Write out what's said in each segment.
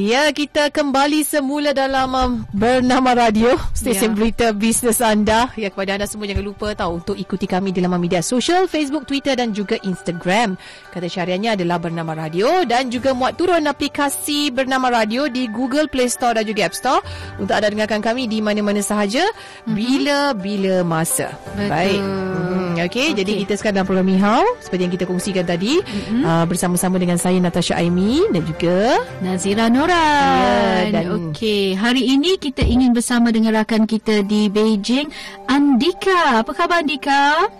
Ya, kita kembali semula dalam um, Bernama Radio, stesen ya. berita bisnes anda. Ya, kepada anda semua jangan lupa tahu untuk ikuti kami di laman media sosial, Facebook, Twitter dan juga Instagram. Kata syariahnya adalah Bernama Radio dan juga muat turun aplikasi Bernama Radio di Google Play Store dan juga App Store untuk anda dengarkan kami di mana-mana sahaja, mhm. bila-bila masa. Betul. Baik. Hmm, okay, okay, jadi kita sekarang dalam program Mihau, seperti yang kita kongsikan tadi, mm-hmm. uh, bersama-sama dengan saya Natasha Aimi dan juga Nazira Nur Nora. Ya, dan okey, hari ini kita ingin bersama dengan rakan kita di Beijing, Andika. Apa khabar Andika?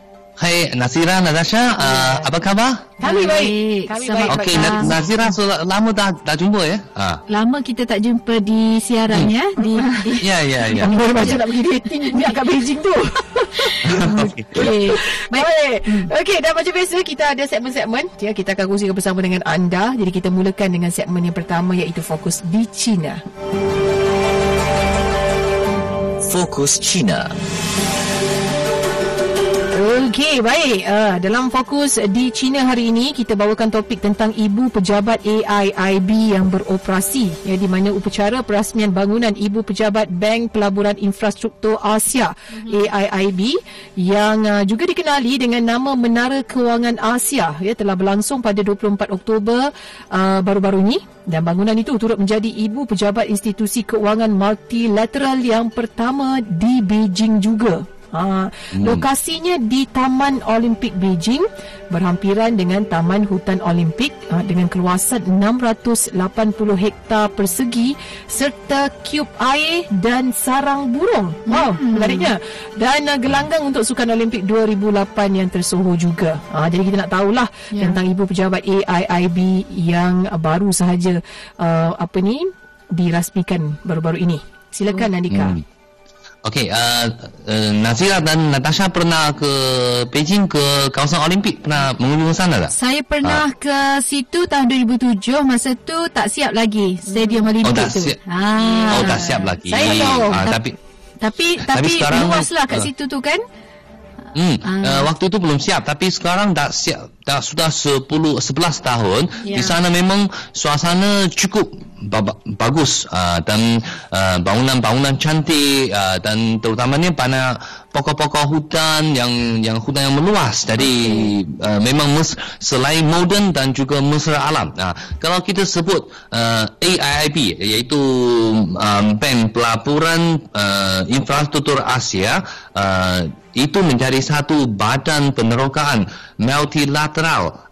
Hai Nasira, Natasha, uh, apa khabar? Kami baik. Kami baik. Okey, Nasira so, lama dah dah jumpa ya? Ha. Lama kita tak jumpa di siaran hmm. ya. Di, di Ya, ya, ya. Boleh baca nak pergi dating ni kat Beijing tu. Okey. Baik. Okey, dan macam biasa kita ada segmen-segmen. Ya, kita akan kongsikan bersama dengan anda. Jadi kita mulakan dengan segmen yang pertama iaitu fokus di China. Fokus China. Okey, baik. Uh, dalam fokus di China hari ini, kita bawakan topik tentang Ibu Pejabat AIIB yang beroperasi. Ya, di mana upacara perasmian bangunan Ibu Pejabat Bank Pelaburan Infrastruktur Asia, mm-hmm. AIIB, yang uh, juga dikenali dengan nama Menara Kewangan Asia, ya, telah berlangsung pada 24 Oktober uh, baru-baru ini. Dan bangunan itu turut menjadi Ibu Pejabat Institusi Keuangan Multilateral yang pertama di Beijing juga. Ha, hmm. Lokasinya di Taman Olimpik Beijing berhampiran dengan Taman Hutan Olimpik ha, dengan keluasan 680 hektar persegi serta kub air dan sarang burung. Wow, hmm. menariknya. Dan uh, gelanggang untuk Sukan Olimpik 2008 yang tersohor juga. Ha, jadi kita nak tahulah yeah. tentang Ibu Pejabat AIIB yang baru sahaja uh, apa ni dirasmikan baru-baru ini. Silakan Andika. Hmm. Okey, uh, uh, Nazira dan Natasha pernah ke Beijing ke kawasan Olimpik pernah mengunjungi sana tak? Saya pernah uh. ke situ tahun 2007 masa tu tak siap lagi stadium Olimpik oh, tak tu. Siap. Ha. Oh tak siap lagi. Saya tahu. Uh, tapi tapi tapi, tapi luaslah kat uh. situ tu kan? Hmm, uh. Uh, waktu itu belum siap tapi sekarang dah siap dah sudah 10 11 tahun yeah. di sana memang suasana cukup bagus uh, dan uh, bangunan-bangunan cantik uh, dan terutamanya banyak pokok-pokok hutan yang yang hutan yang meluas jadi okay. uh, memang mes, selain moden dan juga mesra alam uh, kalau kita sebut uh, AIIB iaitu um, Bank Pelaburan uh, Infrastruktur Asia uh, itu menjadi satu badan penerokaan multilateral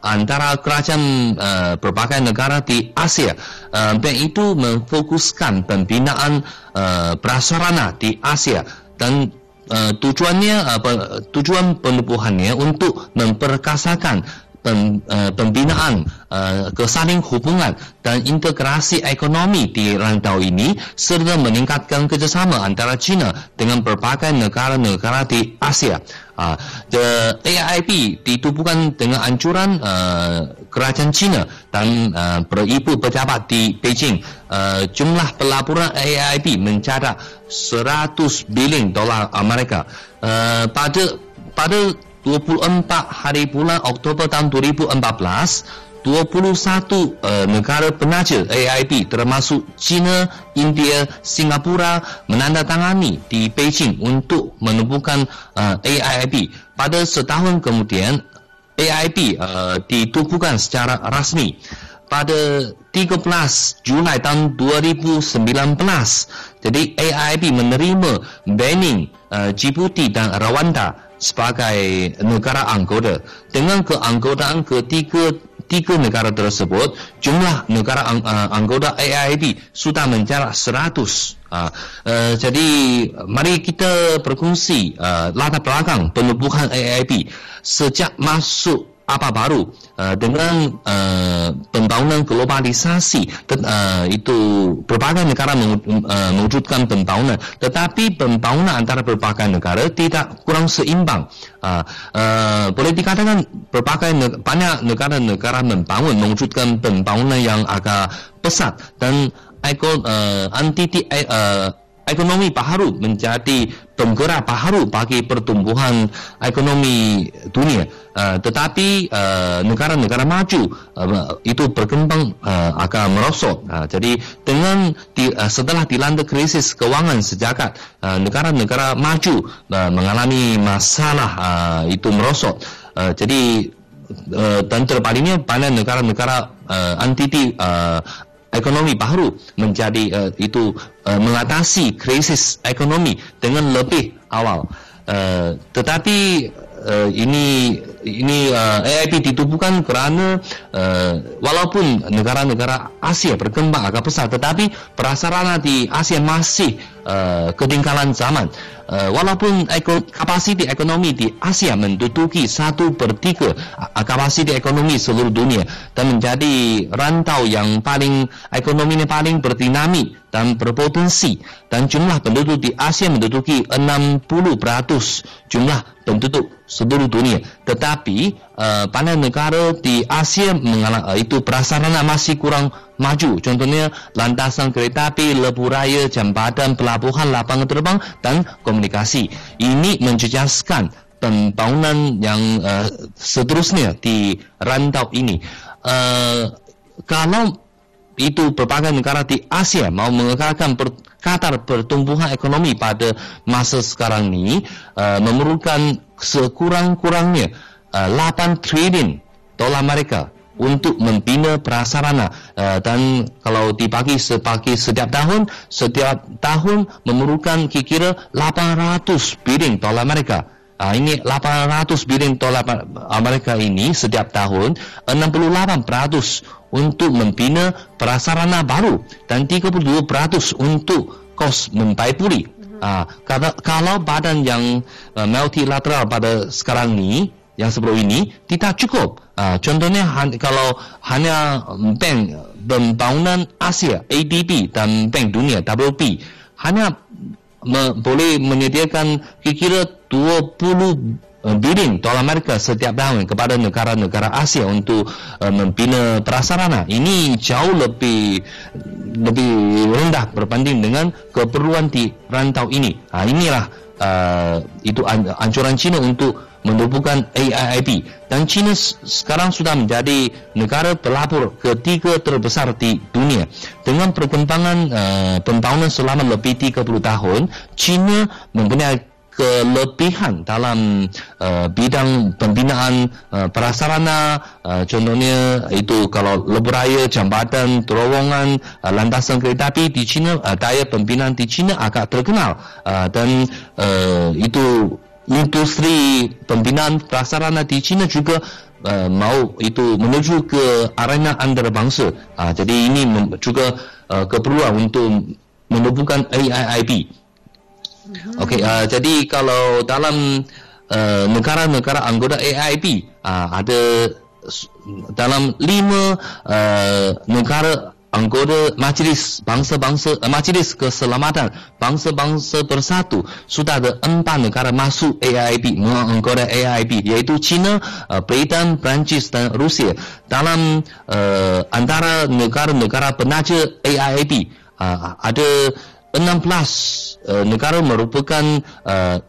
antara kerajaan uh, berbagai negara di Asia. Uh, bank itu memfokuskan pembinaan uh, prasarana di Asia dan uh, tujuannya uh, tujuan penubuhannya untuk memperkasakan pem, uh, pembinaan uh, kesaling hubungan dan integrasi ekonomi di rantau ini serta meningkatkan kerjasama antara China dengan berbagai negara-negara di Asia. Uh, the AIP ditubuhkan dengan anjuran uh, kerajaan China dan uh, beribu pejabat di Beijing. Uh, jumlah pelaburan AIP mencatat 100 bilion dolar Amerika. Uh, pada pada 24 hari bulan Oktober tahun 2014 21 uh, negara penaja AIP termasuk China, India, Singapura menandatangani di Beijing untuk menubuhkan uh, AIP. Pada setahun kemudian AIP uh, ditubuhkan secara rasmi pada 13 Julai tahun 2019. Jadi AIP menerima Benin, uh, Djibouti dan Rwanda sebagai negara anggota dengan keanggotaan ketiga tiga negara tersebut jumlah negara ang, uh, anggota AIIB sudah mencapai 100 uh, uh, jadi mari kita berkongsi uh, latar belakang penubuhan AIIB sejak masuk apa baru uh, dengan uh, pembangunan globalisasi uh, itu berbagai negara uh, mewujudkan pembangunan. Tetapi pembangunan antara berbagai negara tidak kurang seimbang. Uh, uh, boleh dikatakan berbagai ne- banyak negara-negara membangun mewujudkan pembangunan yang agak pesat dan ekon uh, uh, ekonomi baharu menjadi penggerak baharu bagi pertumbuhan ekonomi dunia. Uh, tetapi uh, negara-negara maju uh, itu berkembang uh, akan merosot. Uh, jadi dengan di, uh, setelah dilanda krisis kewangan sejagat, uh, negara-negara maju uh, mengalami masalah uh, itu merosot. Uh, jadi uh, dan terbaliknya pada negara-negara uh, antiti uh, ekonomi baru menjadi uh, itu uh, mengatasi krisis ekonomi dengan lebih awal. Uh, tetapi uh, ini ini uh, AIP ditubuhkan kerana uh, walaupun negara-negara Asia berkembang agak besar tetapi prasarana di Asia masih uh, ketinggalan zaman. Uh, walaupun eko, kapasiti ekonomi di Asia menduduki satu per tiga uh, kapasiti ekonomi seluruh dunia dan menjadi rantau yang paling ekonominya paling berdinamik dan berpotensi dan jumlah penduduk di Asia menduduki 60% jumlah penduduk seluruh dunia tetapi uh, pada negara di Asia mengalami uh, itu prasarana masih kurang maju. Contohnya lantasan kereta api lebuh raya jambatan pelabuhan lapangan terbang dan komunikasi. Ini menjejaskan pembangunan yang uh, seterusnya di rantau ini. Uh, kalau itu berbagai negara di Asia mau mengekalkan per, Qatar pertumbuhan ekonomi pada masa sekarang ini uh, memerlukan sekurang-kurangnya uh, 8 triliun dolar Amerika untuk membina prasarana. Uh, dan kalau dibagi sebagai setiap tahun setiap tahun memerlukan kira-kira 800 bilion dolar Amerika uh, ini 800 bilion dolar Amerika ini setiap tahun 68% untuk membina prasarana baru dan 32% untuk kos membaipuri Ah, kalau, kalau badan yang uh, multilateral pada sekarang ni yang sebelum ini tidak cukup. Uh, contohnya han, kalau hanya bank pembangunan Asia ADB dan bank dunia WP hanya me, boleh menyediakan kira-kira 20 Uh, bidding dolar Amerika setiap tahun kepada negara-negara Asia untuk uh, membina prasarana ini jauh lebih lebih rendah berbanding dengan keperluan di rantau ini. Ha, inilah uh, itu anjuran China untuk menubuhkan AIIB dan China sekarang sudah menjadi negara pelapor ketiga terbesar di dunia. Dengan perkembangan uh, pembangunan selama lebih 30 tahun China mempunyai kelebihan dalam uh, bidang pembinaan uh, prasarana. Uh, contohnya itu kalau lebuh jambatan terowongan uh, landasan kereta api di China uh, daya pembinaan di China agak terkenal. Uh, dan uh, itu industri pembinaan prasarana di China juga uh, mau itu menuju ke arena antarabangsa uh, jadi ini juga uh, keperluan untuk menubuhkan AIIB Mhm. Okey, uh, jadi kalau dalam uh, negara-negara anggota AIP uh, ada dalam lima uh, negara anggota Majlis Bangsa-Bangsa uh, Majlis Keselamatan Bangsa-Bangsa Bersatu. Sudah ada empat negara masuk AIP anggota AIP iaitu China, uh, Britain, Perancis dan Rusia. Dalam uh, antara negara-negara penaja AIP uh, ada 16 uh, negara merupakan uh,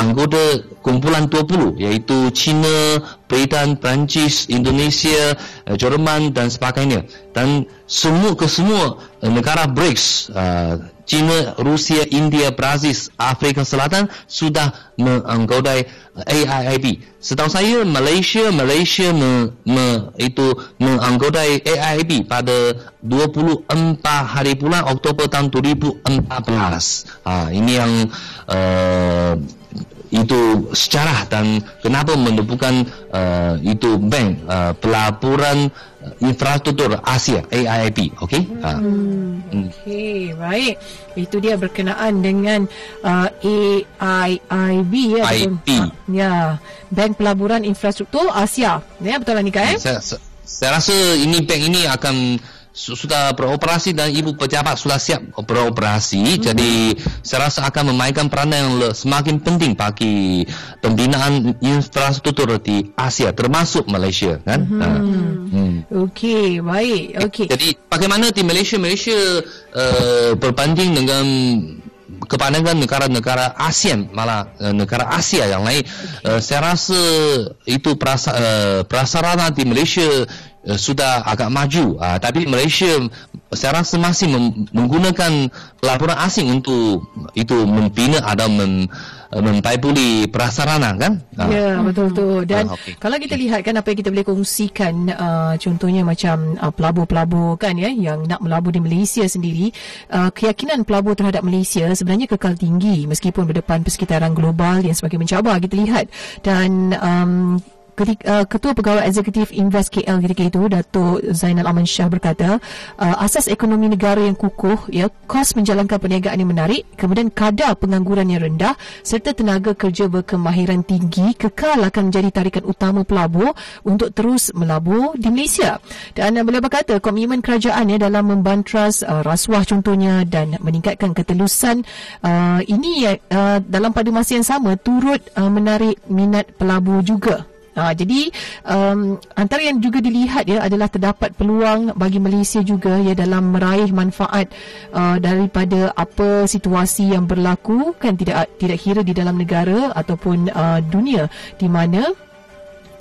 anggota kumpulan 20 iaitu China, Britain, Perancis, Indonesia, uh, Jerman dan sebagainya. Dan semua kesemua uh, negara BRICS uh, China, Rusia, India, Brazil, Afrika Selatan sudah menggodai AIIB. Setahu saya Malaysia Malaysia me, me, itu menggodai AIIB pada 24 hari bulan Oktober tahun 2014. Ha, ini yang uh, itu sejarah dan kenapa menemukan uh, itu bank uh, pelaburan infrastruktur Asia AIIB okey ha. hmm. okey baik itu dia berkenaan dengan uh, AIIB ya IP. ya bank pelaburan infrastruktur Asia ya betul lah Nika eh saya, saya rasa ini bank ini akan sudah beroperasi dan ibu pejabat sudah siap beroperasi hmm. jadi saya rasa akan memainkan peranan yang semakin penting bagi pembinaan infrastruktur di Asia termasuk Malaysia kan hmm. uh, hmm. okey baik okey jadi bagaimana di Malaysia Malaysia uh, berbanding dengan kepandangan negara-negara ASEAN malah uh, negara Asia yang lain. Uh, saya rasa itu perasa, uh, prasarana di Malaysia uh, sudah agak maju. Uh, tapi Malaysia saya rasa masih menggunakan pelaburan asing untuk itu membina atau mem, membaibuli prasarana kan? Uh. ya betul tu dan uh, okay. kalau kita lihat kan apa yang kita boleh kongsikan uh, contohnya macam uh, pelabur-pelabur kan ya yang nak melabur di Malaysia sendiri uh, keyakinan pelabur terhadap Malaysia sebenarnya kekal tinggi meskipun berdepan persekitaran global yang sebagai mencabar kita lihat. Dan um, ketika, uh, Ketua Pegawai Eksekutif Invest KL ketika itu Datuk Zainal Aman Shah berkata uh, asas ekonomi negara yang kukuh ya kos menjalankan perniagaan yang menarik kemudian kadar pengangguran yang rendah serta tenaga kerja berkemahiran tinggi kekal akan menjadi tarikan utama pelabur untuk terus melabur di Malaysia. Dan uh, beliau berkata komitmen kerajaan ya dalam membantras uh, rasuah contohnya dan meningkatkan ketelusan uh, ini uh, dalam pada masa yang sama turut uh, menarik minat pelabur juga Ha, jadi um, antara yang juga dilihat ya adalah terdapat peluang bagi Malaysia juga ya dalam meraih manfaat uh, daripada apa situasi yang berlaku kan tidak tidak kira di dalam negara ataupun uh, dunia di mana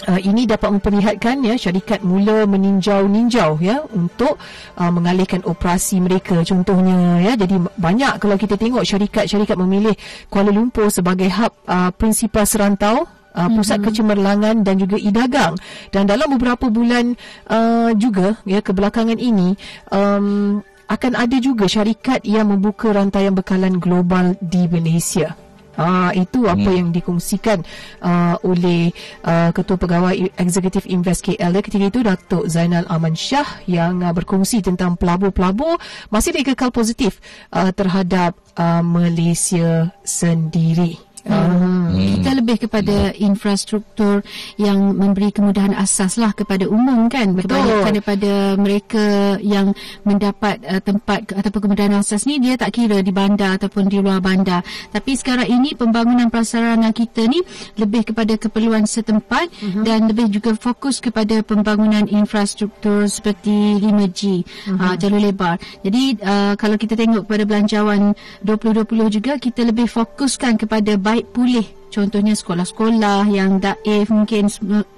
Uh, ini dapat memperlihatkan ya syarikat mula meninjau-ninjau ya untuk uh, mengalihkan operasi mereka. Contohnya ya jadi banyak kalau kita tengok syarikat-syarikat memilih Kuala Lumpur sebagai hub uh, prinsipal serantau uh, pusat mm-hmm. kecemerlangan dan juga e-dagang dan dalam beberapa bulan uh, juga ya kebelakangan ini um, akan ada juga syarikat yang membuka rantaian bekalan global di Malaysia. Ah itu apa hmm. yang dikongsikan uh, oleh uh, Ketua Pegawai Eksekutif Invest KL ketika itu Datuk Zainal Aman Shah yang uh, berkongsi tentang pelabur-pelabur masih dikekal positif uh, terhadap uh, Malaysia sendiri. Hmm. Kita lebih kepada hmm. infrastruktur yang memberi kemudahan asas lah kepada umum kan Betul. Kebanyakan daripada mereka yang mendapat uh, tempat ataupun kemudahan asas ni dia tak kira di bandar ataupun di luar bandar tapi sekarang ini pembangunan prasarana kita ni lebih kepada keperluan setempat uh-huh. dan lebih juga fokus kepada pembangunan infrastruktur seperti 5G uh-huh. uh, jalur lebar jadi uh, kalau kita tengok pada belanjawan 2020 juga kita lebih fokuskan kepada baik pulih contohnya sekolah-sekolah yang daif mungkin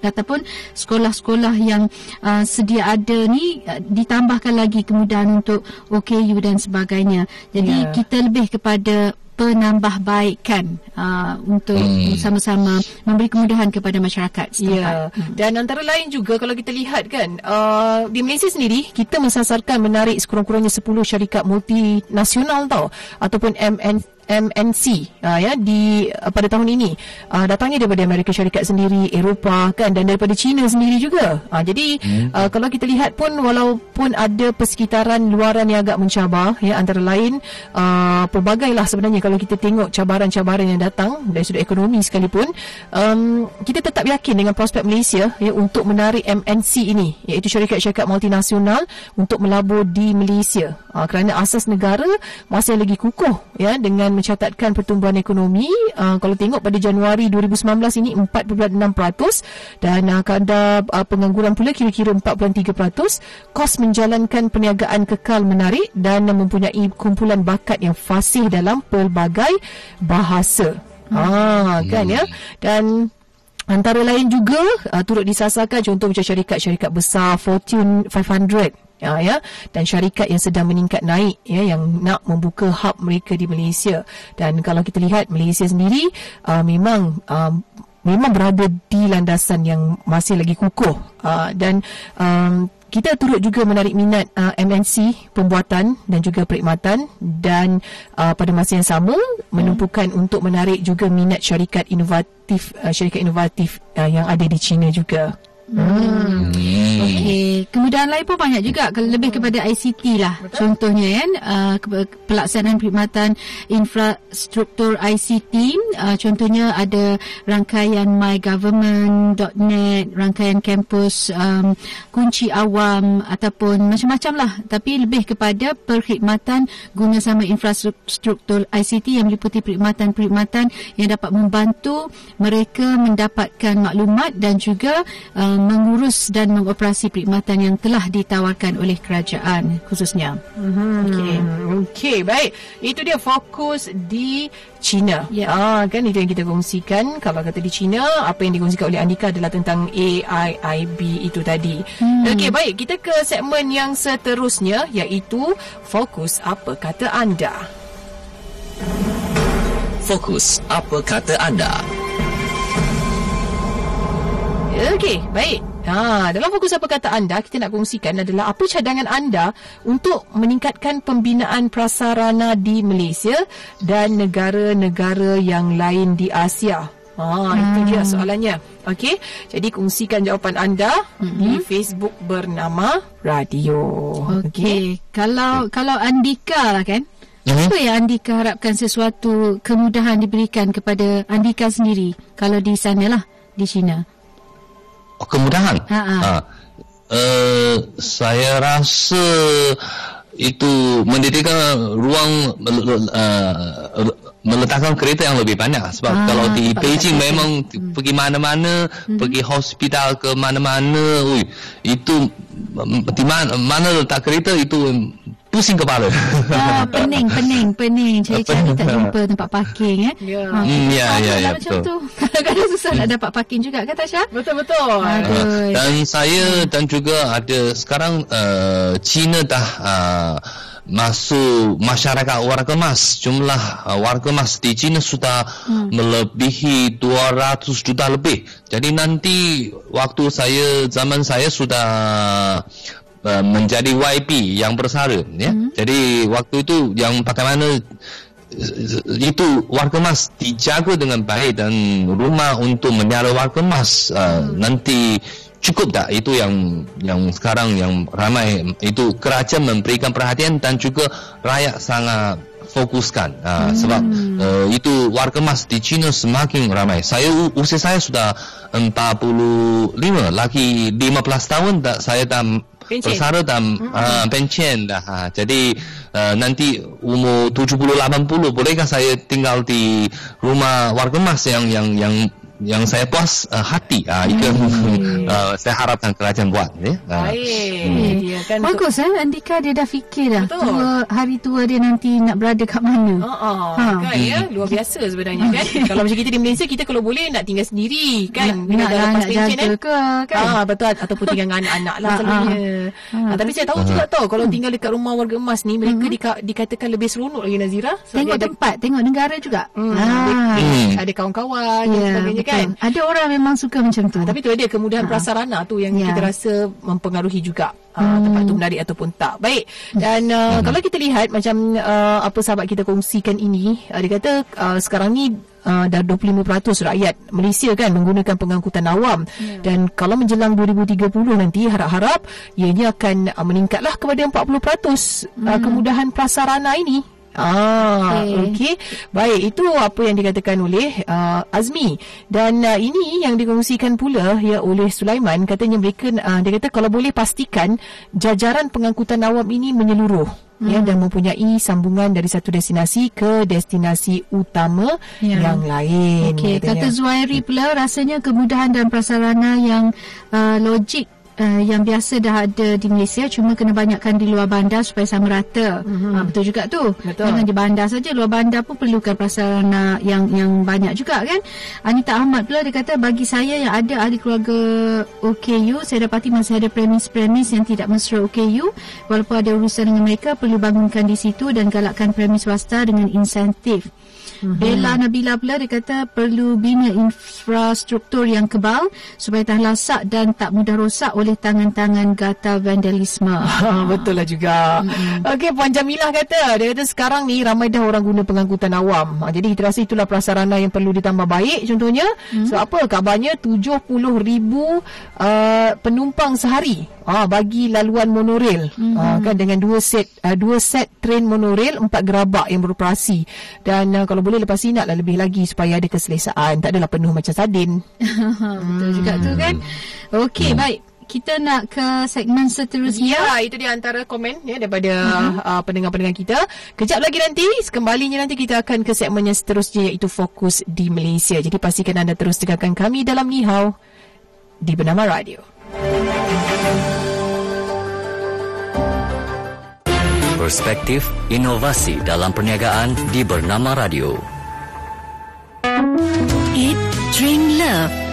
ataupun sekolah-sekolah yang uh, sedia ada ni uh, ditambahkan lagi kemudahan untuk OKU dan sebagainya jadi yeah. kita lebih kepada penambahbaikan uh, untuk hmm. sama-sama memberi kemudahan kepada masyarakat setempat. Ya. Hmm. Dan antara lain juga kalau kita lihat kan uh, di Malaysia sendiri kita mensasarkan menarik sekurang-kurangnya 10 syarikat multinasional tau ataupun MN MNC uh, ya di uh, pada tahun ini. Uh, datangnya daripada Amerika Syarikat sendiri Eropah kan dan daripada China sendiri juga. Uh, jadi hmm. uh, kalau kita lihat pun walaupun ada persekitaran luaran yang agak mencabar ya antara lain uh, pelbagailah sebenarnya kalau kita tengok cabaran-cabaran yang datang dari sudut ekonomi sekalipun um, kita tetap yakin dengan prospek Malaysia ya untuk menarik MNC ini iaitu syarikat-syarikat multinasional untuk melabur di Malaysia. Uh, kerana asas negara masih lagi kukuh ya dengan mencatatkan pertumbuhan ekonomi. Uh, kalau tengok pada Januari 2019 ini 4.6% dan uh, kadar uh, pengangguran pula kira-kira 4.3% kos menjalankan perniagaan kekal menarik dan uh, mempunyai kumpulan bakat yang fasih dalam pelbagai bahasa. Hmm. ah kan ya? Dan Antara lain juga uh, turut disasarkan contoh macam syarikat-syarikat besar Fortune 500 ya, ya dan syarikat yang sedang meningkat naik ya yang nak membuka hub mereka di Malaysia. Dan kalau kita lihat Malaysia sendiri uh, memang um, memang berada di landasan yang masih lagi kukuh. Uh, dan um, kita turut juga menarik minat uh, MNC pembuatan dan juga perkhidmatan dan uh, pada masa yang sama menumpukan untuk menarik juga minat syarikat inovatif uh, syarikat inovatif uh, yang ada di China juga. Hmm. Okey, kemudahan lain pun banyak juga lebih kepada ICT lah. Betul. Contohnya kan uh, pelaksanaan perkhidmatan infrastruktur ICT uh, contohnya ada rangkaian mygovernment.net, rangkaian kampus um, kunci awam ataupun macam-macam lah tapi lebih kepada perkhidmatan guna sama infrastruktur ICT yang meliputi perkhidmatan-perkhidmatan yang dapat membantu mereka mendapatkan maklumat dan juga uh, mengurus dan mengoperasi perkhidmatan yang telah ditawarkan oleh kerajaan khususnya. Mm-hmm. Okey. Okey, baik. Itu dia fokus di China. Yeah. Ah, kan itu yang kita kongsikan. Kalau kata di China, apa yang dikongsikan oleh Andika adalah tentang AIIB itu tadi. Hmm. Okey, baik. Kita ke segmen yang seterusnya iaitu fokus apa kata anda. Fokus apa kata anda. Okey, baik. Ha, dalam fokus apa kata anda, kita nak kongsikan adalah apa cadangan anda untuk meningkatkan pembinaan prasarana di Malaysia dan negara-negara yang lain di Asia. Ha, hmm. itu dia soalannya. Okey, jadi kongsikan jawapan anda hmm. di Facebook bernama Radio. Okey, okay. kalau kalau Andika lah kan, Hmm. Apa yang Andika harapkan sesuatu kemudahan diberikan kepada Andika sendiri kalau di sana lah, di China? Oh, kemudahan. Ha, ha. ha. Uh, saya rasa itu mendirikan ruang uh, meletakkan kereta yang lebih banyak sebab ah, kalau di Beijing memang hmm. pergi mana-mana hmm. pergi hospital ke mana-mana itu di mana mana letak kereta itu pusing kepala. Ah, pening, pening, pening. Cari-cari tak jumpa tempat parking eh. Ya. Ha, mm, ya, ya, ya, betul. Kadang-kadang susah nak dapat parking juga kan Tasha? Betul, betul. Uh, dan saya dan juga ada sekarang uh, China dah uh, masuk masyarakat warga emas. Jumlah uh, warga emas di China sudah hmm. melebihi 200 juta lebih. Jadi nanti waktu saya zaman saya sudah Uh, menjadi YP yang bersara ya. Hmm. Jadi waktu itu yang bagaimana itu warga emas dijaga dengan baik dan rumah untuk menyara warga emas uh, hmm. nanti cukup tak itu yang yang sekarang yang ramai itu kerajaan memberikan perhatian dan juga rakyat sangat fokuskan uh, hmm. sebab uh, itu warga emas di China semakin ramai saya usia saya sudah 45 lagi 15 tahun tak saya dah bersara dan hmm. uh, pencen dah. Ha. Jadi uh, nanti umur 70 80 bolehkah saya tinggal di rumah warga emas yang yang yang yang saya puas uh, hati uh, itu hmm. uh, saya harapkan kerajaan buat ya. Baik. Hmm. Dia kan Bagus eh Andika dia dah fikir dah Betul. tua hari tua dia nanti nak berada kat mana. Ha uh-uh. ha. Kan ya luar biasa sebenarnya kan. kalau macam kita di Malaysia kita kalau boleh nak tinggal sendiri kan. Nak, nak, lah, nak jaga kan? ke kan. Ah betul ataupun tinggal dengan anak-anak lah selalunya. Ha, ha. tapi saya tahu ha. juga tau kalau tinggal dekat rumah warga emas ni mereka hmm. dika- dikatakan lebih seronok lagi Nazira. Tengok tempat, tengok negara juga. Hmm. Ha. Ada kawan-kawan dan ya, sebagainya kan. Ada orang memang suka macam tu. Ha, tapi tu dia kemudahan ha. prasarana tu yang ya. kita rasa mempengaruhi juga uh, tempat tu menarik ataupun tak. Baik. Dan uh, hmm. kalau kita lihat macam uh, apa sahabat kita kongsikan ini, uh, dia kata uh, sekarang ni uh, dah 25% rakyat Malaysia kan menggunakan pengangkutan awam yeah. dan kalau menjelang 2030 nanti harap-harap ianya akan uh, meningkatlah kepada 40% uh, hmm. kemudahan prasarana ini Ah, okey. Okay. Baik, itu apa yang dikatakan oleh uh, Azmi. Dan uh, ini yang dikongsikan pula ya oleh Sulaiman katanya mereka uh, dia kata kalau boleh pastikan jajaran pengangkutan awam ini menyeluruh hmm. ya dan mempunyai sambungan dari satu destinasi ke destinasi utama ya. yang lain. Okey, kata Zuairi pula rasanya kemudahan dan prasarana yang uh, logik uh, yang biasa dah ada di Malaysia cuma kena banyakkan di luar bandar supaya sama rata. Mm-hmm. Uh, betul juga tu. Betul. Jangan di bandar saja, luar bandar pun perlukan prasarana yang yang banyak juga kan. Anita Ahmad pula dia kata bagi saya yang ada ahli keluarga OKU, saya dapati masih ada premis-premis yang tidak mesra OKU walaupun ada urusan dengan mereka perlu bangunkan di situ dan galakkan premis swasta dengan insentif. Mm-hmm. Bella Nabila pula dia kata perlu bina infrastruktur yang kebal supaya tahan lasak dan tak mudah rosak oleh tangan-tangan gatal vandalisme. Betul lah juga. Mm-hmm. Okey, Puan Jamilah kata, dia kata sekarang ni ramai dah orang guna pengangkutan awam. Ha, jadi kita rasa itulah prasarana yang perlu ditambah baik contohnya. Mm-hmm. Sebab apa? Kabarnya 70 ribu uh, penumpang sehari Ah bagi laluan monorail mm-hmm. ah, kan dengan dua set uh, dua set train monorail empat gerabak yang beroperasi dan uh, kalau boleh lepas ini naklah lebih lagi supaya ada keselesaan tak adalah penuh macam sardin. Betul hmm. juga tu kan. Okey hmm. baik kita nak ke segmen seterusnya. Ya, itu dia antara komen ya daripada uh-huh. uh, pendengar-pendengar kita. Kejap lagi nanti, kembalinya nanti kita akan ke segmen yang seterusnya iaitu fokus di Malaysia. Jadi pastikan anda terus dengarkan kami dalam Nihau di Bernama Radio. Perspektif inovasi dalam perniagaan di Bernama Radio. Eat, Drink, Love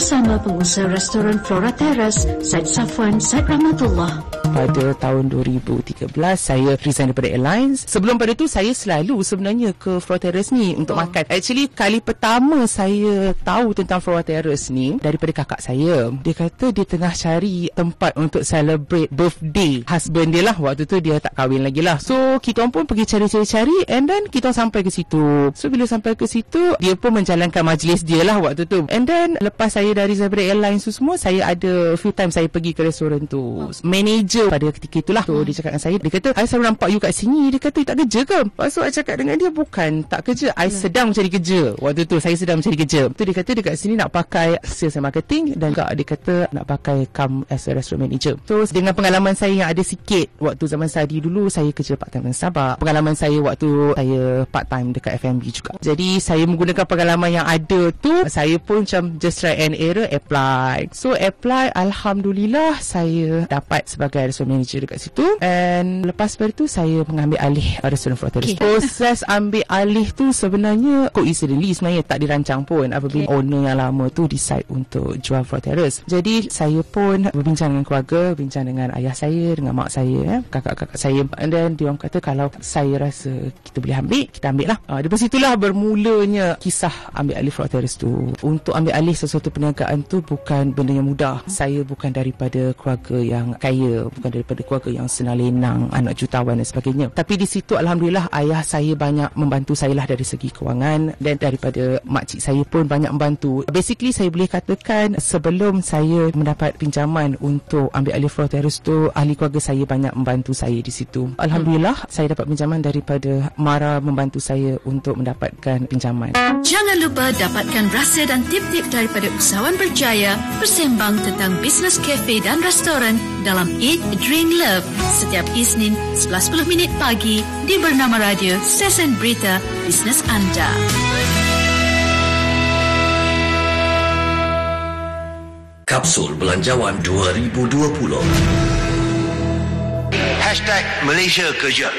Bersama pengusaha restoran Flora Terrace, Said Safwan, Said Rahmatullah. Pada tahun 2013 saya resign daripada airlines. Sebelum pada tu saya selalu sebenarnya ke Floor Terrace ni untuk oh. makan. Actually kali pertama saya tahu tentang Floor Terrace ni daripada kakak saya. Dia kata dia tengah cari tempat untuk celebrate birthday husband dia lah. Waktu tu dia tak kahwin lagi lah. So kita pun pergi cari-cari-cari and then kita sampai ke situ. So bila sampai ke situ dia pun menjalankan majlis dia lah waktu tu. And then lepas saya dari daripada airlines tu semua saya ada few time saya pergi ke restoran tu. Manager kerja pada ketika itulah so dia cakap dengan saya. Dia kata I selalu nampak you kat sini. Dia kata tak kerja ke? Lepas tu I cakap dengan dia bukan tak kerja. I hmm. sedang mencari kerja. Waktu tu saya sedang mencari kerja. Tu dia kata dekat sini nak pakai sales and marketing dan juga dia kata nak pakai come as a restaurant manager. So dengan pengalaman saya yang ada sikit waktu zaman study dulu saya kerja part time dengan Sabah pengalaman saya waktu saya part time dekat FMB juga. Jadi saya menggunakan pengalaman yang ada tu saya pun macam just try and error apply. So apply Alhamdulillah saya dapat sebagai restaurant manager dekat situ. And lepas dari tu saya mengambil alih restaurant Florterus okay. proses ambil alih tu sebenarnya coincidentally sebenarnya tak dirancang pun apabila okay. owner yang lama tu decide untuk jual Florterus jadi saya pun berbincang dengan keluarga bincang dengan ayah saya dengan mak saya eh, kakak-kakak saya. And then dia orang kata kalau saya rasa kita boleh ambil kita ambil lah. Uh, dari situlah bermulanya kisah ambil alih Florterus tu. Untuk ambil alih sesuatu perniagaan tu bukan benda yang mudah. Saya bukan daripada keluarga yang kaya bukan daripada keluarga yang senang lenang anak jutawan dan sebagainya. Tapi di situ Alhamdulillah ayah saya banyak membantu saya lah dari segi kewangan dan daripada makcik saya pun banyak membantu. Basically saya boleh katakan sebelum saya mendapat pinjaman untuk ambil alih floor terrace tu ahli keluarga saya banyak membantu saya di situ. Alhamdulillah hmm. saya dapat pinjaman daripada Mara membantu saya untuk mendapatkan pinjaman. Jangan lupa dapatkan rasa dan tip-tip daripada usahawan berjaya bersembang tentang bisnes kafe dan restoran dalam Eat, Drink, Love setiap Isnin 11.10 minit pagi di Bernama Radio Sesen Berita Bisnes Anda. Kapsul Belanjawan 2020 Hashtag Malaysia Kerja.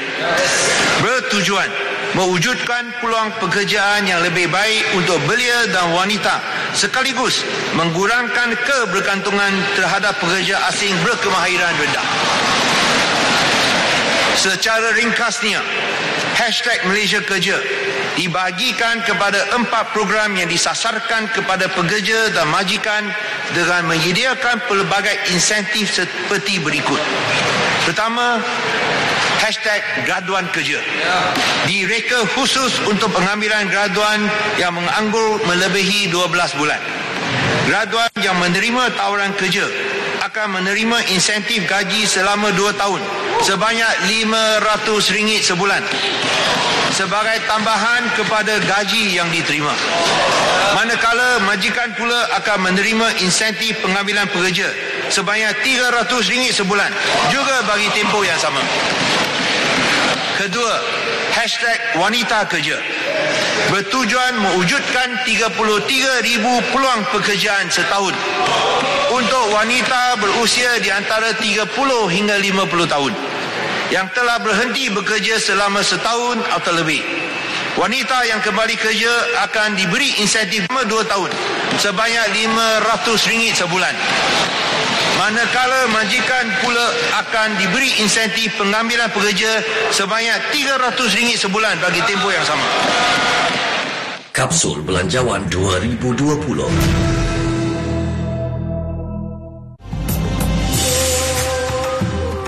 Bertujuan mewujudkan peluang pekerjaan yang lebih baik untuk belia dan wanita sekaligus mengurangkan kebergantungan terhadap pekerja asing berkemahiran rendah. Secara ringkasnya, hashtag Malaysia Kerja dibahagikan kepada empat program yang disasarkan kepada pekerja dan majikan dengan menyediakan pelbagai insentif seperti berikut. Pertama, hashtag graduan kerja. Direka khusus untuk pengambilan graduan yang menganggur melebihi 12 bulan. Graduan yang menerima tawaran kerja akan menerima insentif gaji selama 2 tahun sebanyak RM500 sebulan sebagai tambahan kepada gaji yang diterima. Manakala majikan pula akan menerima insentif pengambilan pekerja sebanyak RM300 sebulan juga bagi tempoh yang sama. Kedua, hashtag wanita kerja. bertujuan mewujudkan 33,000 peluang pekerjaan setahun untuk wanita berusia di antara 30 hingga 50 tahun yang telah berhenti bekerja selama setahun atau lebih. Wanita yang kembali kerja akan diberi insentif selama 2 tahun sebanyak RM500 sebulan. Manakala majikan pula akan diberi insentif pengambilan pekerja sebanyak RM300 sebulan bagi tempoh yang sama. Kapsul Belanjawan 2020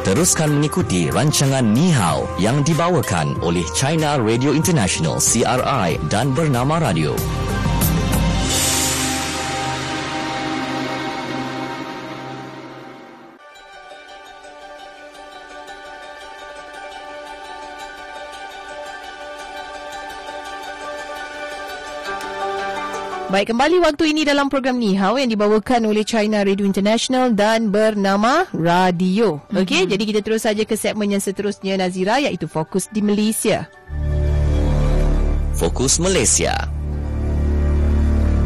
Teruskan mengikuti rancangan Ni Hao yang dibawakan oleh China Radio International CRI dan Bernama Radio. Baik, kembali waktu ini dalam program Ni Hao yang dibawakan oleh China Radio International dan bernama Radio. Okey, mm-hmm. jadi kita terus saja ke segmen yang seterusnya Nazira iaitu Fokus di Malaysia. Fokus Malaysia.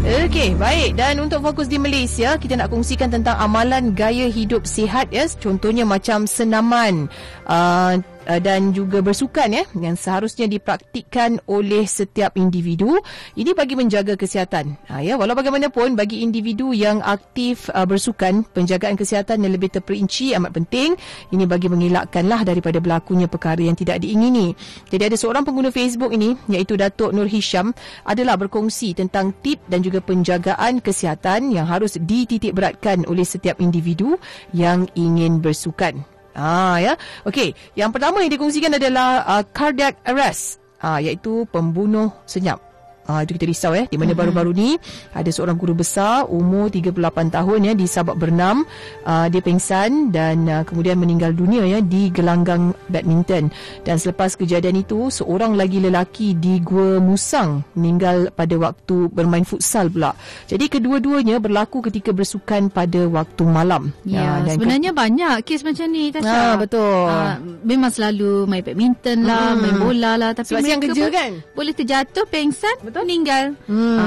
Okey, baik. Dan untuk fokus di Malaysia, kita nak kongsikan tentang amalan gaya hidup sihat ya. Contohnya macam senaman. Uh, uh, dan juga bersukan ya yang seharusnya dipraktikkan oleh setiap individu. Ini bagi menjaga kesihatan. Ha, ya walau bagaimanapun bagi individu yang aktif uh, bersukan penjagaan kesihatan yang lebih terperinci amat penting. Ini bagi mengelakkanlah daripada berlakunya perkara yang tidak diingini. Jadi ada seorang pengguna Facebook ini iaitu Datuk Nur Hisham adalah berkongsi tentang tip dan juga penjagaan kesihatan yang harus dititik beratkan oleh setiap individu yang ingin bersukan Ah ya. Okey, yang pertama yang dikongsikan adalah uh, cardiac arrest. Ah iaitu pembunuh senyap. Ah, itu kita risau eh di mana mm-hmm. baru-baru ni ada seorang guru besar umur 38 tahun ya di Sabak Bernam uh, dia pingsan dan uh, kemudian meninggal dunia ya di gelanggang badminton dan selepas kejadian itu seorang lagi lelaki di Gua Musang meninggal pada waktu bermain futsal pula. Jadi kedua-duanya berlaku ketika bersukan pada waktu malam. Ya, uh, dan sebenarnya ke- banyak kes macam ni Tasha. Ah, betul. Uh, memang selalu main badminton lah, hmm. main bola lah tapi Sebab siang kerja kan. Boleh terjatuh pingsan. Betul betul meninggal. Hmm. Ha.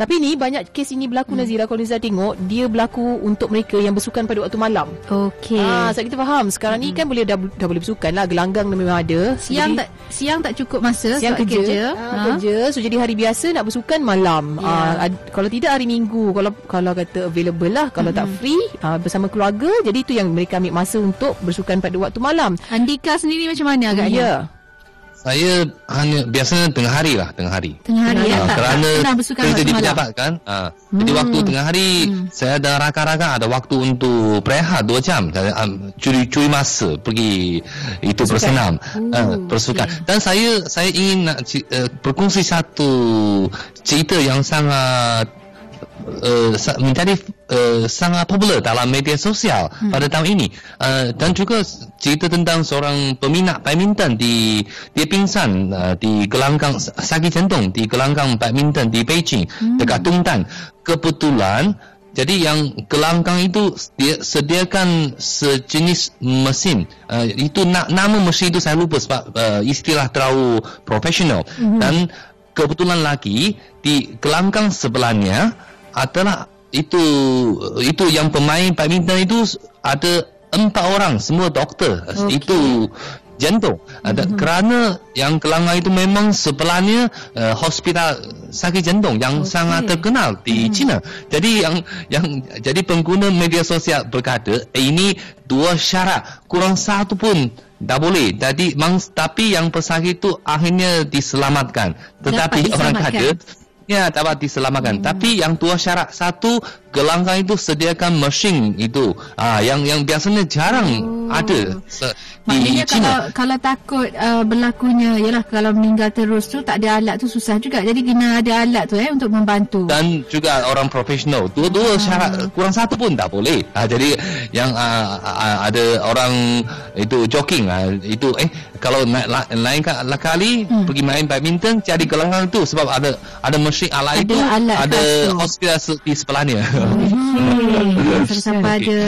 Tapi ni banyak kes ini berlaku hmm. Nazira kalau Nazira tengok dia berlaku untuk mereka yang bersukan pada waktu malam. Okey. Ha, sebab kita faham sekarang hmm. ni kan boleh dah, dah boleh bersukan lah gelanggang memang ada. Siang tak siang tak cukup masa siang kerja. Kerja. Ha, ha. kerja. So jadi hari biasa nak bersukan malam. Yeah. Ha, ad, kalau tidak hari Minggu kalau kalau kata available lah kalau hmm. tak free ha, bersama keluarga jadi itu yang mereka ambil masa untuk bersukan pada waktu malam. Andika sendiri macam mana agaknya? Ya. Saya hanya biasanya tengah hari lah tengah hari. Tengah hari ya. Uh, kerana kerja di pejabat kan. Uh, hmm. Jadi waktu tengah hari hmm. saya ada rakan-rakan ada waktu untuk berehat dua jam. Saya um, curi-curi masa pergi itu bersenam, uh, bersukan. Okay. Dan saya saya ingin nak uh, berkongsi satu cerita yang sangat uh, menjadi uh, sangat popular dalam media sosial hmm. pada tahun ini uh, dan juga cerita tentang seorang peminat badminton di dia pingsan uh, di gelanggang sakit jantung di gelanggang badminton di Beijing hmm. dekat Tungtan kebetulan jadi yang gelanggang itu dia sediakan sejenis mesin uh, itu na- nama mesin itu saya lupa sebab uh, istilah terlalu profesional hmm. dan kebetulan lagi di gelanggang sebelahnya adalah itu itu yang pemain badminton itu ada empat orang semua doktor okay. itu jantung ada mm-hmm. kerana yang kelanggar itu memang sebelahnya uh, hospital sakit jantung yang okay. sangat terkenal di mm-hmm. China jadi yang yang jadi pengguna media sosial berkata eh, ini dua syarat kurang satu pun tak boleh jadi mang, tapi yang pesakit itu akhirnya diselamatkan tetapi Dapat orang kata Ya, dapat diselamatkan. Hmm. Tapi yang dua syarat. Satu, gelanggang itu sediakan mesin itu. Ah, yang yang biasanya jarang oh. ada se- Maknanya kalau kalau takut uh, berlakunya ialah kalau meninggal terus tu tak ada alat tu susah juga. Jadi kena ada alat tu eh untuk membantu. Dan juga orang profesional. Dua-dua hmm. syarat kurang satu pun tak boleh. Ah, jadi yang uh, uh, ada orang itu jogging uh, itu eh kalau naik la, lain kali hmm. pergi main badminton cari gelanggang tu sebab ada ada mesin alat ada itu alat ada hospital di sebelahnya. Hmm. Sampai ada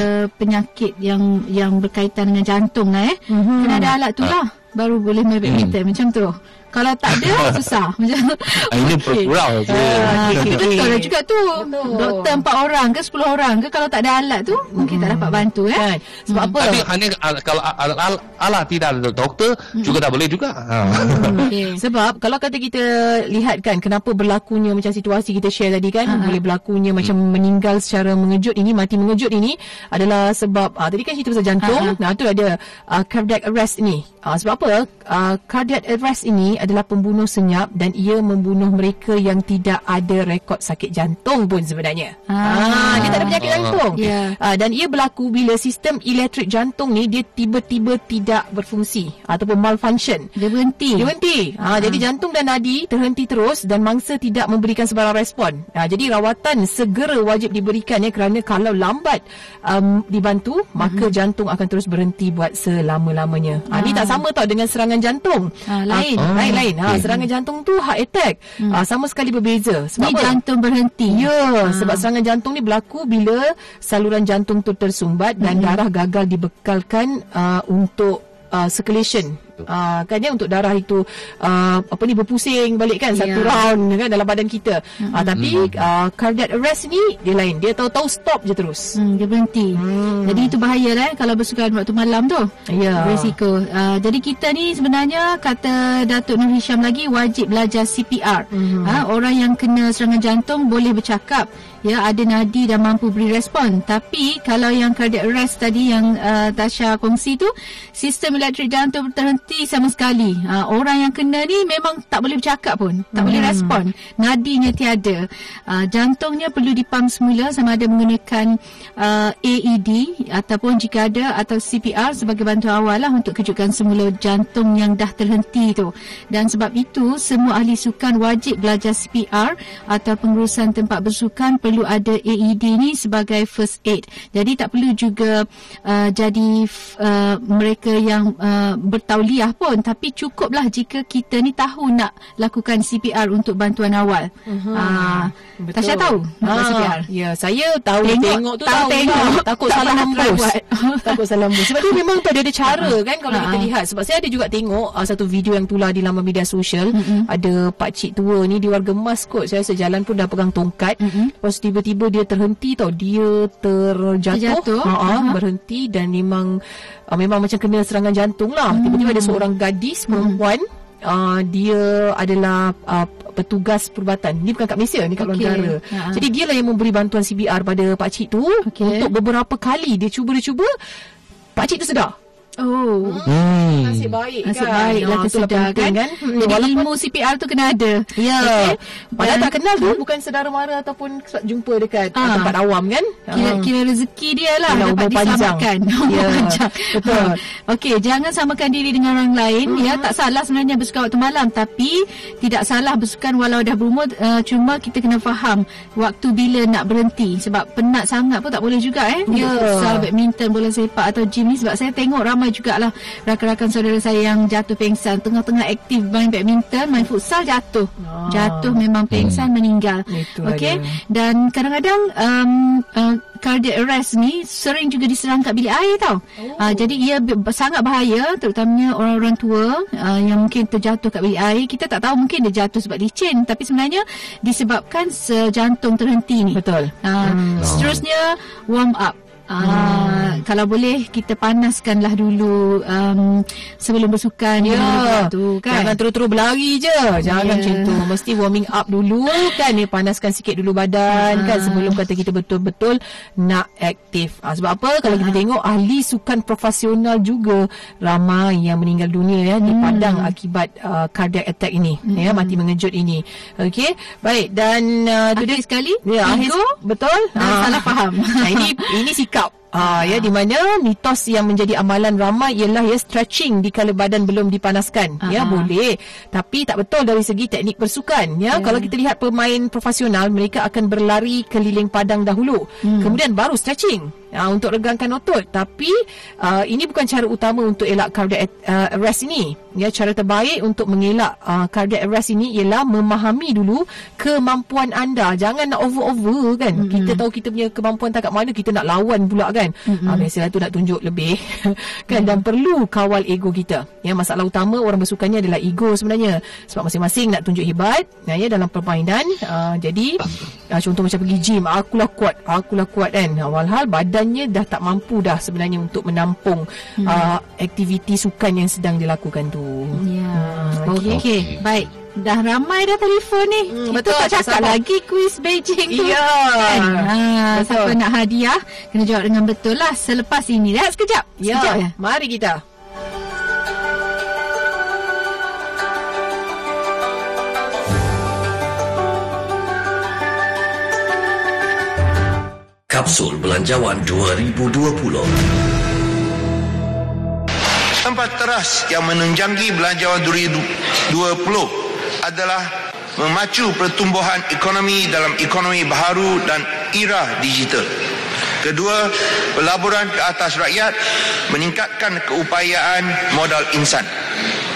penyakit yang yang berkaitan dengan jantung eh. Mm-hmm. Kena ada alat tu lah. Baru boleh main badminton. Mm. Macam tu. Kalau tak ada susah. Macam Ah, Ini bergurau je. Ah, Ah, betul okey. lah juga tu. Betul. Doktor empat orang ke sepuluh orang ke kalau tak ada alat tu mungkin tak dapat bantu eh. Kan? Sebab apa? Tapi hanya al- kalau al- al- alat tidak ada doktor juga tak boleh juga. Ha. Okey. Sebab kalau kata kita lihat kan kenapa berlakunya macam situasi kita share tadi kan uh-huh. boleh berlakunya macam meninggal secara mengejut ini mati mengejut ini adalah sebab uh, tadi kan cerita pasal jantung uh-huh. nah tu ada uh, cardiac arrest ini uh, sebab apa uh, cardiac arrest ini adalah pembunuh senyap dan ia membunuh mereka yang tidak ada rekod sakit jantung pun sebenarnya Ah. ah dia tak ada penyakit jantung Ya. uh, dan ia berlaku bila sistem elektrik jantung ni dia tiba-tiba tidak berfungsi ataupun malfunction Dia berhenti. dia berhenti. Ha, jadi jantung dan nadi terhenti terus dan mangsa tidak memberikan sebarang respon. Ha, jadi rawatan segera wajib diberikan ya kerana kalau lambat um, dibantu maka jantung akan terus berhenti buat selama-lamanya. Ha, ni tak sama tau dengan serangan jantung. Ah, lain. Ha, lain-lain. Ha, serangan jantung tu heart attack. Ha, sama sekali berbeza. Sebab Ni apa? jantung berhenti. Ya, sebab serangan jantung ni berlaku bila saluran jantung tu tersumbat dan darah gagal dibekalkan uh, untuk uh, circulation. Uh, kan ya untuk darah itu uh, apa ni berpusing balik kan satu Ya. round kan dalam badan kita. Uh, tapi uh, cardiac arrest ni dia lain. Dia tahu-tahu stop je terus. Hmm, dia berhenti. Hmm. Jadi itu bahaya lah eh, kalau bersukan waktu malam tu. Ya. Risiko. Uh, jadi kita ni sebenarnya kata Datuk Nur Hisham lagi wajib belajar CPR. Hmm. Ha, orang yang kena serangan jantung boleh bercakap. Ya, ada nadi dan mampu beri respon. Tapi kalau yang cardiac arrest tadi yang uh, Tasha kongsi tu, sistem elektrik jantung terhenti sama sekali. Uh, orang yang kena ni memang tak boleh bercakap pun. Tak boleh respon. Nadinya tiada. Uh, jantungnya perlu dipam semula sama ada menggunakan uh, AED ataupun jika ada atau CPR sebagai bantuan awal lah untuk kejutkan semula jantung yang dah terhenti tu. Dan sebab itu semua ahli sukan wajib belajar CPR atau pengurusan tempat bersukan perlu ada AED ni sebagai first aid. Jadi tak perlu juga uh, jadi uh, mereka yang uh, bertauliah pun tapi cukuplah jika kita ni tahu nak lakukan CPR untuk bantuan awal. Uh-huh. Uh, Tasha tahu nak buat CPR. Ya, saya tahu Tengok, tengok, tu tahu tahu, tengok. tahu. Takut Tak salah hembus. Takut salah hembus. Sebab dia memang tu ada, ada cara kan kalau kita Ha. lihat. Sebab saya ada juga tengok uh, satu video yang tular di laman media sosial. Ada pak cik tua ni dia warga emas kot. Saya rasa jalan pun dah pegang tongkat. Lepas tu tiba-tiba dia terhenti tau. Dia terjatuh. Terjatuh. Ha, Aha. berhenti dan memang uh, memang macam kena serangan jantung lah. Tiba-tiba ada seorang gadis perempuan Uh, dia adalah uh, petugas perubatan. Ni bukan kat Malaysia, ni kat luar negara. Ha. Jadi dia lah yang memberi bantuan CPR pada pak cik tu Okey. untuk beberapa kali dia cuba dia cuba pak cik tu sedar. Oh. Hmm. Nasib baik Nasib kan. baik lah Ah, itulah tersedar penting kan. Hmm, Jadi walaupun ilmu CPR tu kena ada. Ya. Okey. Padahal Dan- tak kenal tu bukan saudara mara ataupun jumpa dekat Ah. tempat awam kan. Kira, Ah. kira rezeki dia lah Yelah, dapat umur panjang. diselamatkan. Ya, Umur panjang. betul. Ha. Okey, jangan samakan diri dengan orang lain. Mm-hmm. Ya, tak salah sebenarnya bersukan waktu malam. Tapi tidak salah bersukan walau dah berumur. Uh, cuma kita kena faham waktu bila nak berhenti. Sebab penat sangat pun tak boleh juga eh. Ya. Untuk futsal, badminton, bola sepak atau gym ni. Sebab saya tengok ramai jugalah rakan-rakan saudara saya yang jatuh pengsan. Tengah-tengah aktif main badminton, main futsal jatuh. Ah. Jatuh memang pengsan meninggal. Itulah Okey. Dan kadang-kadang um, uh, cardiac arrest ni sering juga diserang kat bilik air tau. Oh. Uh, jadi ia b- sangat bahaya terutamanya orang-orang tua uh, yang mungkin terjatuh kat bilik air. Kita tak tahu mungkin dia jatuh sebab licin tapi sebenarnya disebabkan sejantung terhenti ni. Betul. Uh, Hmm. Seterusnya warm up. Uh, Kalau boleh kita panaskanlah dulu um, sebelum bersukan Ya, tu kan. Jangan terus-terus berlari je. Jangan Ya. macam tu. Mesti warming up dulu kan. Ni panaskan sikit dulu badan Ah. kan sebelum kata kita betul-betul nak aktif. Ha, sebab apa? Kalau Ah. kita tengok ahli sukan profesional juga ramai yang meninggal dunia ya di Hmm. padang akibat uh, cardiac attack ini. Ya, mati mengejut ini. Okey. Baik dan uh, Akhir sekali, Ya, akhir, betul. Ah. salah faham. Nah, ini ini sikap. up. Ah ya di mana mitos yang menjadi amalan ramai ialah ya stretching di kala badan belum dipanaskan. Ya Ah. boleh. Tapi tak betul dari segi teknik bersukan. Ya kalau kita lihat pemain profesional mereka akan berlari keliling padang dahulu. Kemudian baru stretching. Uh, untuk regangkan otot tapi uh, ini bukan cara utama untuk elak cardiac uh, arrest ini ya cara terbaik untuk mengelak uh, cardiac arrest ini ialah memahami dulu kemampuan anda jangan nak over over kan mm-hmm. kita tahu kita punya kemampuan tak kat mana kita nak lawan pula kan kan mm-hmm. uh, biasalah tu nak tunjuk lebih kan mm. dan perlu kawal ego kita ya masalah utama orang bersukannya adalah ego sebenarnya sebab masing-masing nak tunjuk hebat ya, ya dalam permainan uh, jadi uh, contoh macam pergi gym akulah kuat akulah kuat kan walhal badannya dah tak mampu dah sebenarnya untuk menampung mm. uh, aktiviti sukan yang sedang dilakukan tu ya yeah. uh, okey okay. baik Dah ramai dah telefon ni. Hmm, Kita betul, tak cakap sama. lagi kuis Beijing tu. Ya. Kan? Ha, siapa nak hadiah, kena jawab dengan betul lah selepas ini. Lihat sekejap. Ya. Sekejap ya. Mari kita. Kapsul Belanjawan 2020 Tempat teras yang menunjangi belanjawan 2020 adalah memacu pertumbuhan ekonomi dalam ekonomi baharu dan era digital. Kedua, pelaburan ke atas rakyat meningkatkan keupayaan modal insan.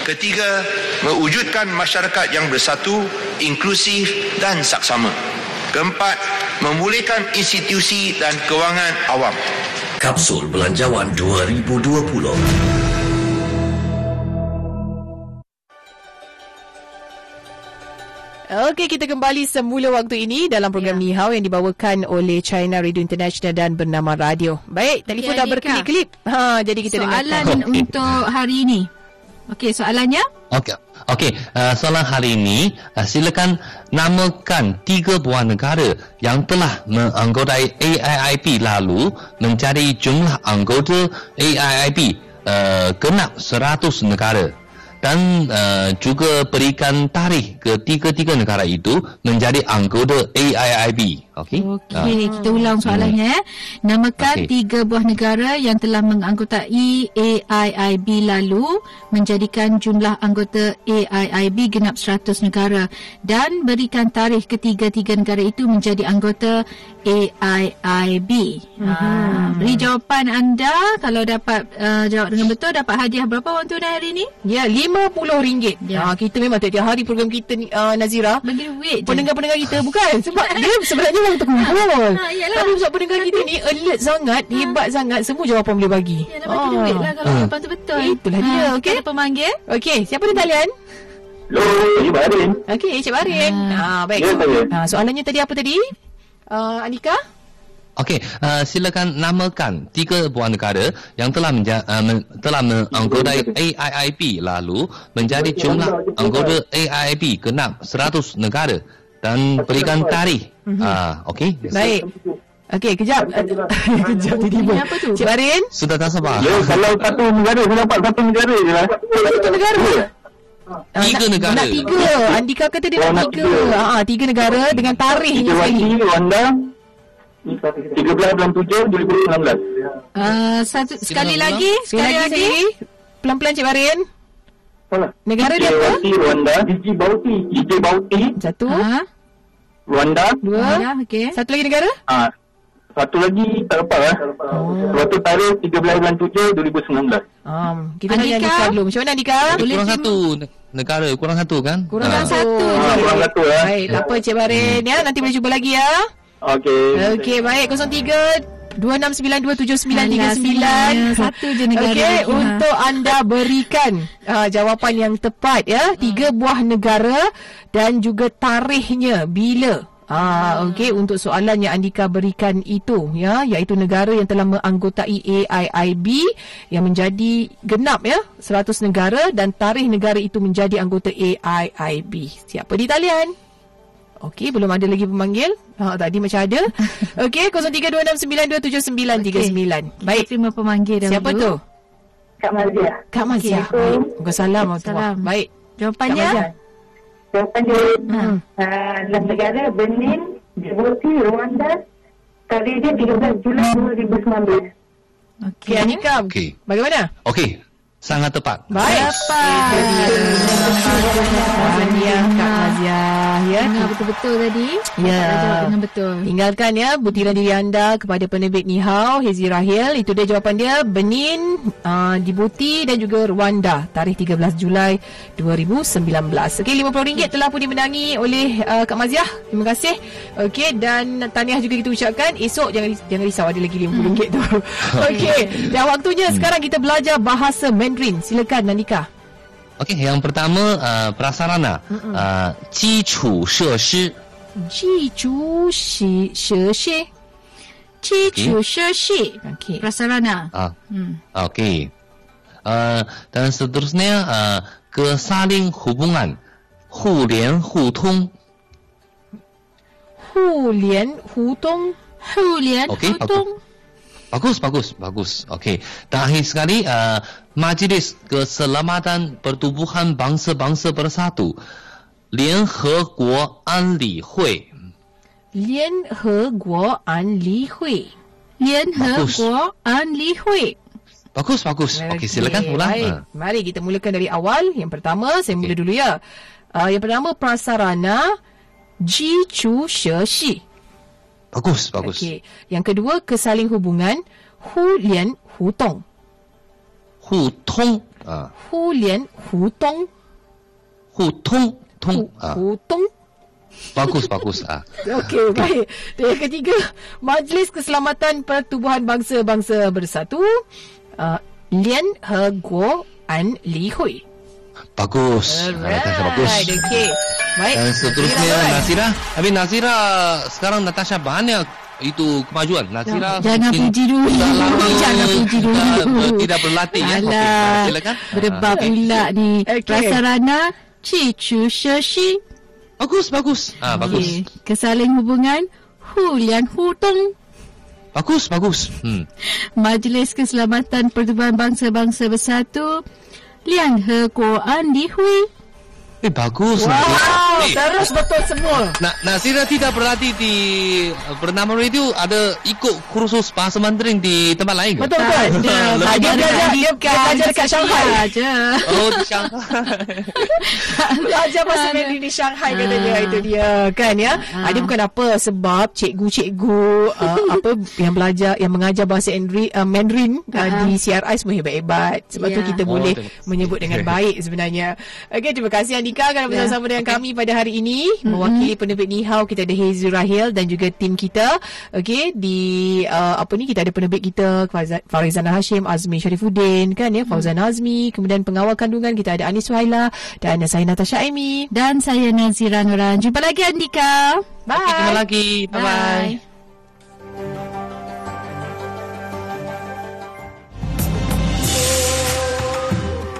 Ketiga, mewujudkan masyarakat yang bersatu, inklusif dan saksama. Keempat, memulihkan institusi dan kewangan awam. Kapsul Belanjawan 2020 Okey, kita kembali semula waktu ini dalam program ya. Ni Hao yang dibawakan oleh China Radio International dan bernama Radio. Baik, telefon ya, dah berkelip-kelip. Ha, jadi kita Soalan dengarkan. untuk hari ini. Okey, soalannya? Okey. Okey, uh, soalan hari ini uh, silakan namakan tiga buah negara yang telah menganggotai AIIB lalu mencari jumlah anggota AIIB uh, genap 100 negara dan uh, juga berikan tarikh ketiga-tiga negara itu menjadi anggota AIIB. Okey. Okey, uh. kita ulang soalannya. Hmm. Namakan okay. tiga buah negara yang telah menganggotai AIIB lalu menjadikan jumlah anggota AIIB genap 100 negara dan berikan tarikh ketiga-tiga negara itu menjadi anggota AIIB. Hmm. Uh, beri jawapan anda kalau dapat uh, jawab dengan betul dapat hadiah berapa wang tunai hari ini? Ya, RM50. Ya. Ha, kita memang tiap-tiap hari program kita ni uh, Nazira. Bagi duit Pendengar-pendengar kita bukan sebab dia sebenarnya orang terkumpul. Ha, ha, Tapi sebab pendengar kita ni alert sangat, ha. hebat sangat semua jawapan boleh bagi. Ya, nak bagi ha. duit lah kalau jawapan tu betul. Itulah ha. dia. Okey. Ada pemanggil. Okey, siapa di talian? Hello, Encik Barin. Okey, Encik Barin. Ha. ha, baik. Ya, ha, soalannya tadi apa tadi? Uh, Anika? Okey, uh, silakan namakan tiga buah negara yang telah menja- uh, men- telah menganggotai AIIB lalu menjadi jumlah anggota AIIB ke 100 negara dan berikan tarikh. Mm-hmm. Uh, Okey. Baik. Okey, kejap. kejap tiba-tiba. Apa tu? Cik Barin? Sudah tak sabar. Ya, kalau satu negara, saya dapat satu negara je lah. Satu negara? Tiga uh, negara. Nak tiga. Andika kata dia nak tiga. tiga. Ha, tiga negara dengan tarikhnya sekali. Rwanda, 13 bulan 7 2019. Uh, satu sekali lagi, sekali, lagi. Pelan-pelan Cik Barin. Negara dia apa? Rwanda, Fiji Bauti, Fiji Bauti. Satu. Ha? Rwanda. Dua. Okey. Satu lagi negara? Ah. Ha. Satu lagi tak apa lah. Oh. Waktu tarikh 13 bulan 7 2019. Um, kita Andika. Andika dulu. Macam mana Andika? Boleh kurang satu negara. Kurang satu kan? Kurang ha. satu. Ha, kurang satu lah. Baik, tak apa Cik Barin. Hmm. Ya, nanti boleh cuba lagi ya. Okey. Okey, baik 03 26927939 Satu je negara Okey, untuk anda berikan uh, jawapan yang tepat ya. Tiga buah negara dan juga tarikhnya bila Ah, okey untuk soalan yang Andika berikan itu ya iaitu negara yang telah menganggotai AIIB yang menjadi genap ya 100 negara dan tarikh negara itu menjadi anggota AIIB. Siapa di talian? Okey, belum ada lagi pemanggil. Ha, tadi macam ada. Okey, 0326927939. Baik. Terima pemanggil dahulu. Siapa tu? Kak Mazia. Kak Mazia. Baik. Waalaikumsalam. Salam. Baik. Jawapannya? Jawapannya, hmm. uh, negara Benin, Djibouti, Rwanda, kali dia 13 Julai 2019. Okey, Anika. Okey. Bagaimana? Okey. Sangat tepat. Baik. Tahniah Kak Maziah ya. Betul-betul tadi. Ya. Jawab dengan betul. Tinggalkan ya butiran diri anda kepada penerbit Nihau, Hezi Rahil. Itu dia jawapan dia. Benin, uh, Djibouti dan juga Rwanda. Tarikh 13 Julai 2019. Okey, RM50 telah pun dimenangi oleh uh, Kak Maziah. Terima kasih. Okey, dan tahniah juga kita ucapkan. Esok jangan jangan risau ada lagi RM50 tu. Okey, dan waktunya sekarang kita belajar bahasa Mandarin. Silakan Nandika. Okey, yang pertama uh, prasarana, uh, 基础设施。基础设施。基础设施. Okey. Prasarana. Ah, Hmm. okey. Uh, dan seterusnya uh, kesaling hubungan, 互联互通。互联互通。互联 Okey, 互通。 Bagus, bagus, bagus. Okey. Terakhir sekali, uh, Majlis Keselamatan Pertubuhan Bangsa-Bangsa Bersatu Lian He Guo An Li Hui Lian He Guo An Li Hui Lian He Guo An Li Hui Bagus, bagus. Okey, silakan mula. Baik, ha. mari kita mulakan dari awal. Yang pertama, saya mula okay. dulu ya. Uh, yang pertama, Prasarana Ji Chu She Shi. Bagus, bagus. Okey. Yang kedua, Kesaling Hubungan Hu Lian Hu Tong. 互通啊， Hulian hutong. 互通通 Hu- 啊， Hutong. bagus, bagus ah. Okey, baik. Dan yang ketiga, Majlis Keselamatan Pertubuhan Bangsa-Bangsa Bersatu. Uh, Lian He Guo An Li Hui. Bagus. Alright. Natasha bagus. Okey. Baik. Dan seterusnya Alright. Nazira. Habis Nazira sekarang Natasha banyak itu kemajuan lah. Ya, Kira jangan puji dulu. jangan puji dulu. tidak berlatih ya silakan. berdebat pula ah. ni. Prasarana chi chu she shi. Bagus bagus. Ah bagus. Kesaling hubungan hu lian hu tong. Bagus, bagus. Hmm. Majlis Keselamatan Pertubuhan Bangsa-Bangsa Bersatu Liang He Ko An Di Hui. Eh, bagus. Wow, Nazira. Eh, terus betul semua. Na Nazira tidak berlatih di bernama radio ada ikut kursus bahasa Mandarin di tempat lain ke? Betul betul. Ada. Ah, dia belajar dia belajar dekat Shanghai. Aja. Oh, di Shanghai. Belajar bahasa Mandarin di Shanghai kata dia itu dia kan ya. Ah. Dia bukan apa sebab cikgu-cikgu uh, apa yang belajar yang mengajar bahasa Mandarin, uh, Mandarin uh, di CRI semua hebat-hebat. Sebab tu Ya. kita Oh, boleh menyebut dengan baik sebenarnya. Okey terima kasih Andika kerana bersama dengan kami pada hari ini mewakili penerbit Nihau kita ada Hazel Rahil dan juga tim kita. Okey di uh, apa ni kita ada penerbit kita Farizana Hashim, Azmi Sharifuddin kan ya, Fauzan Azmi, kemudian pengawal kandungan kita ada Anis Suhaila dan saya Natasha Aimi. Dan saya Nazira Nuran. Jumpa lagi Andika. Bye. Okey, jumpa lagi. Bye-bye.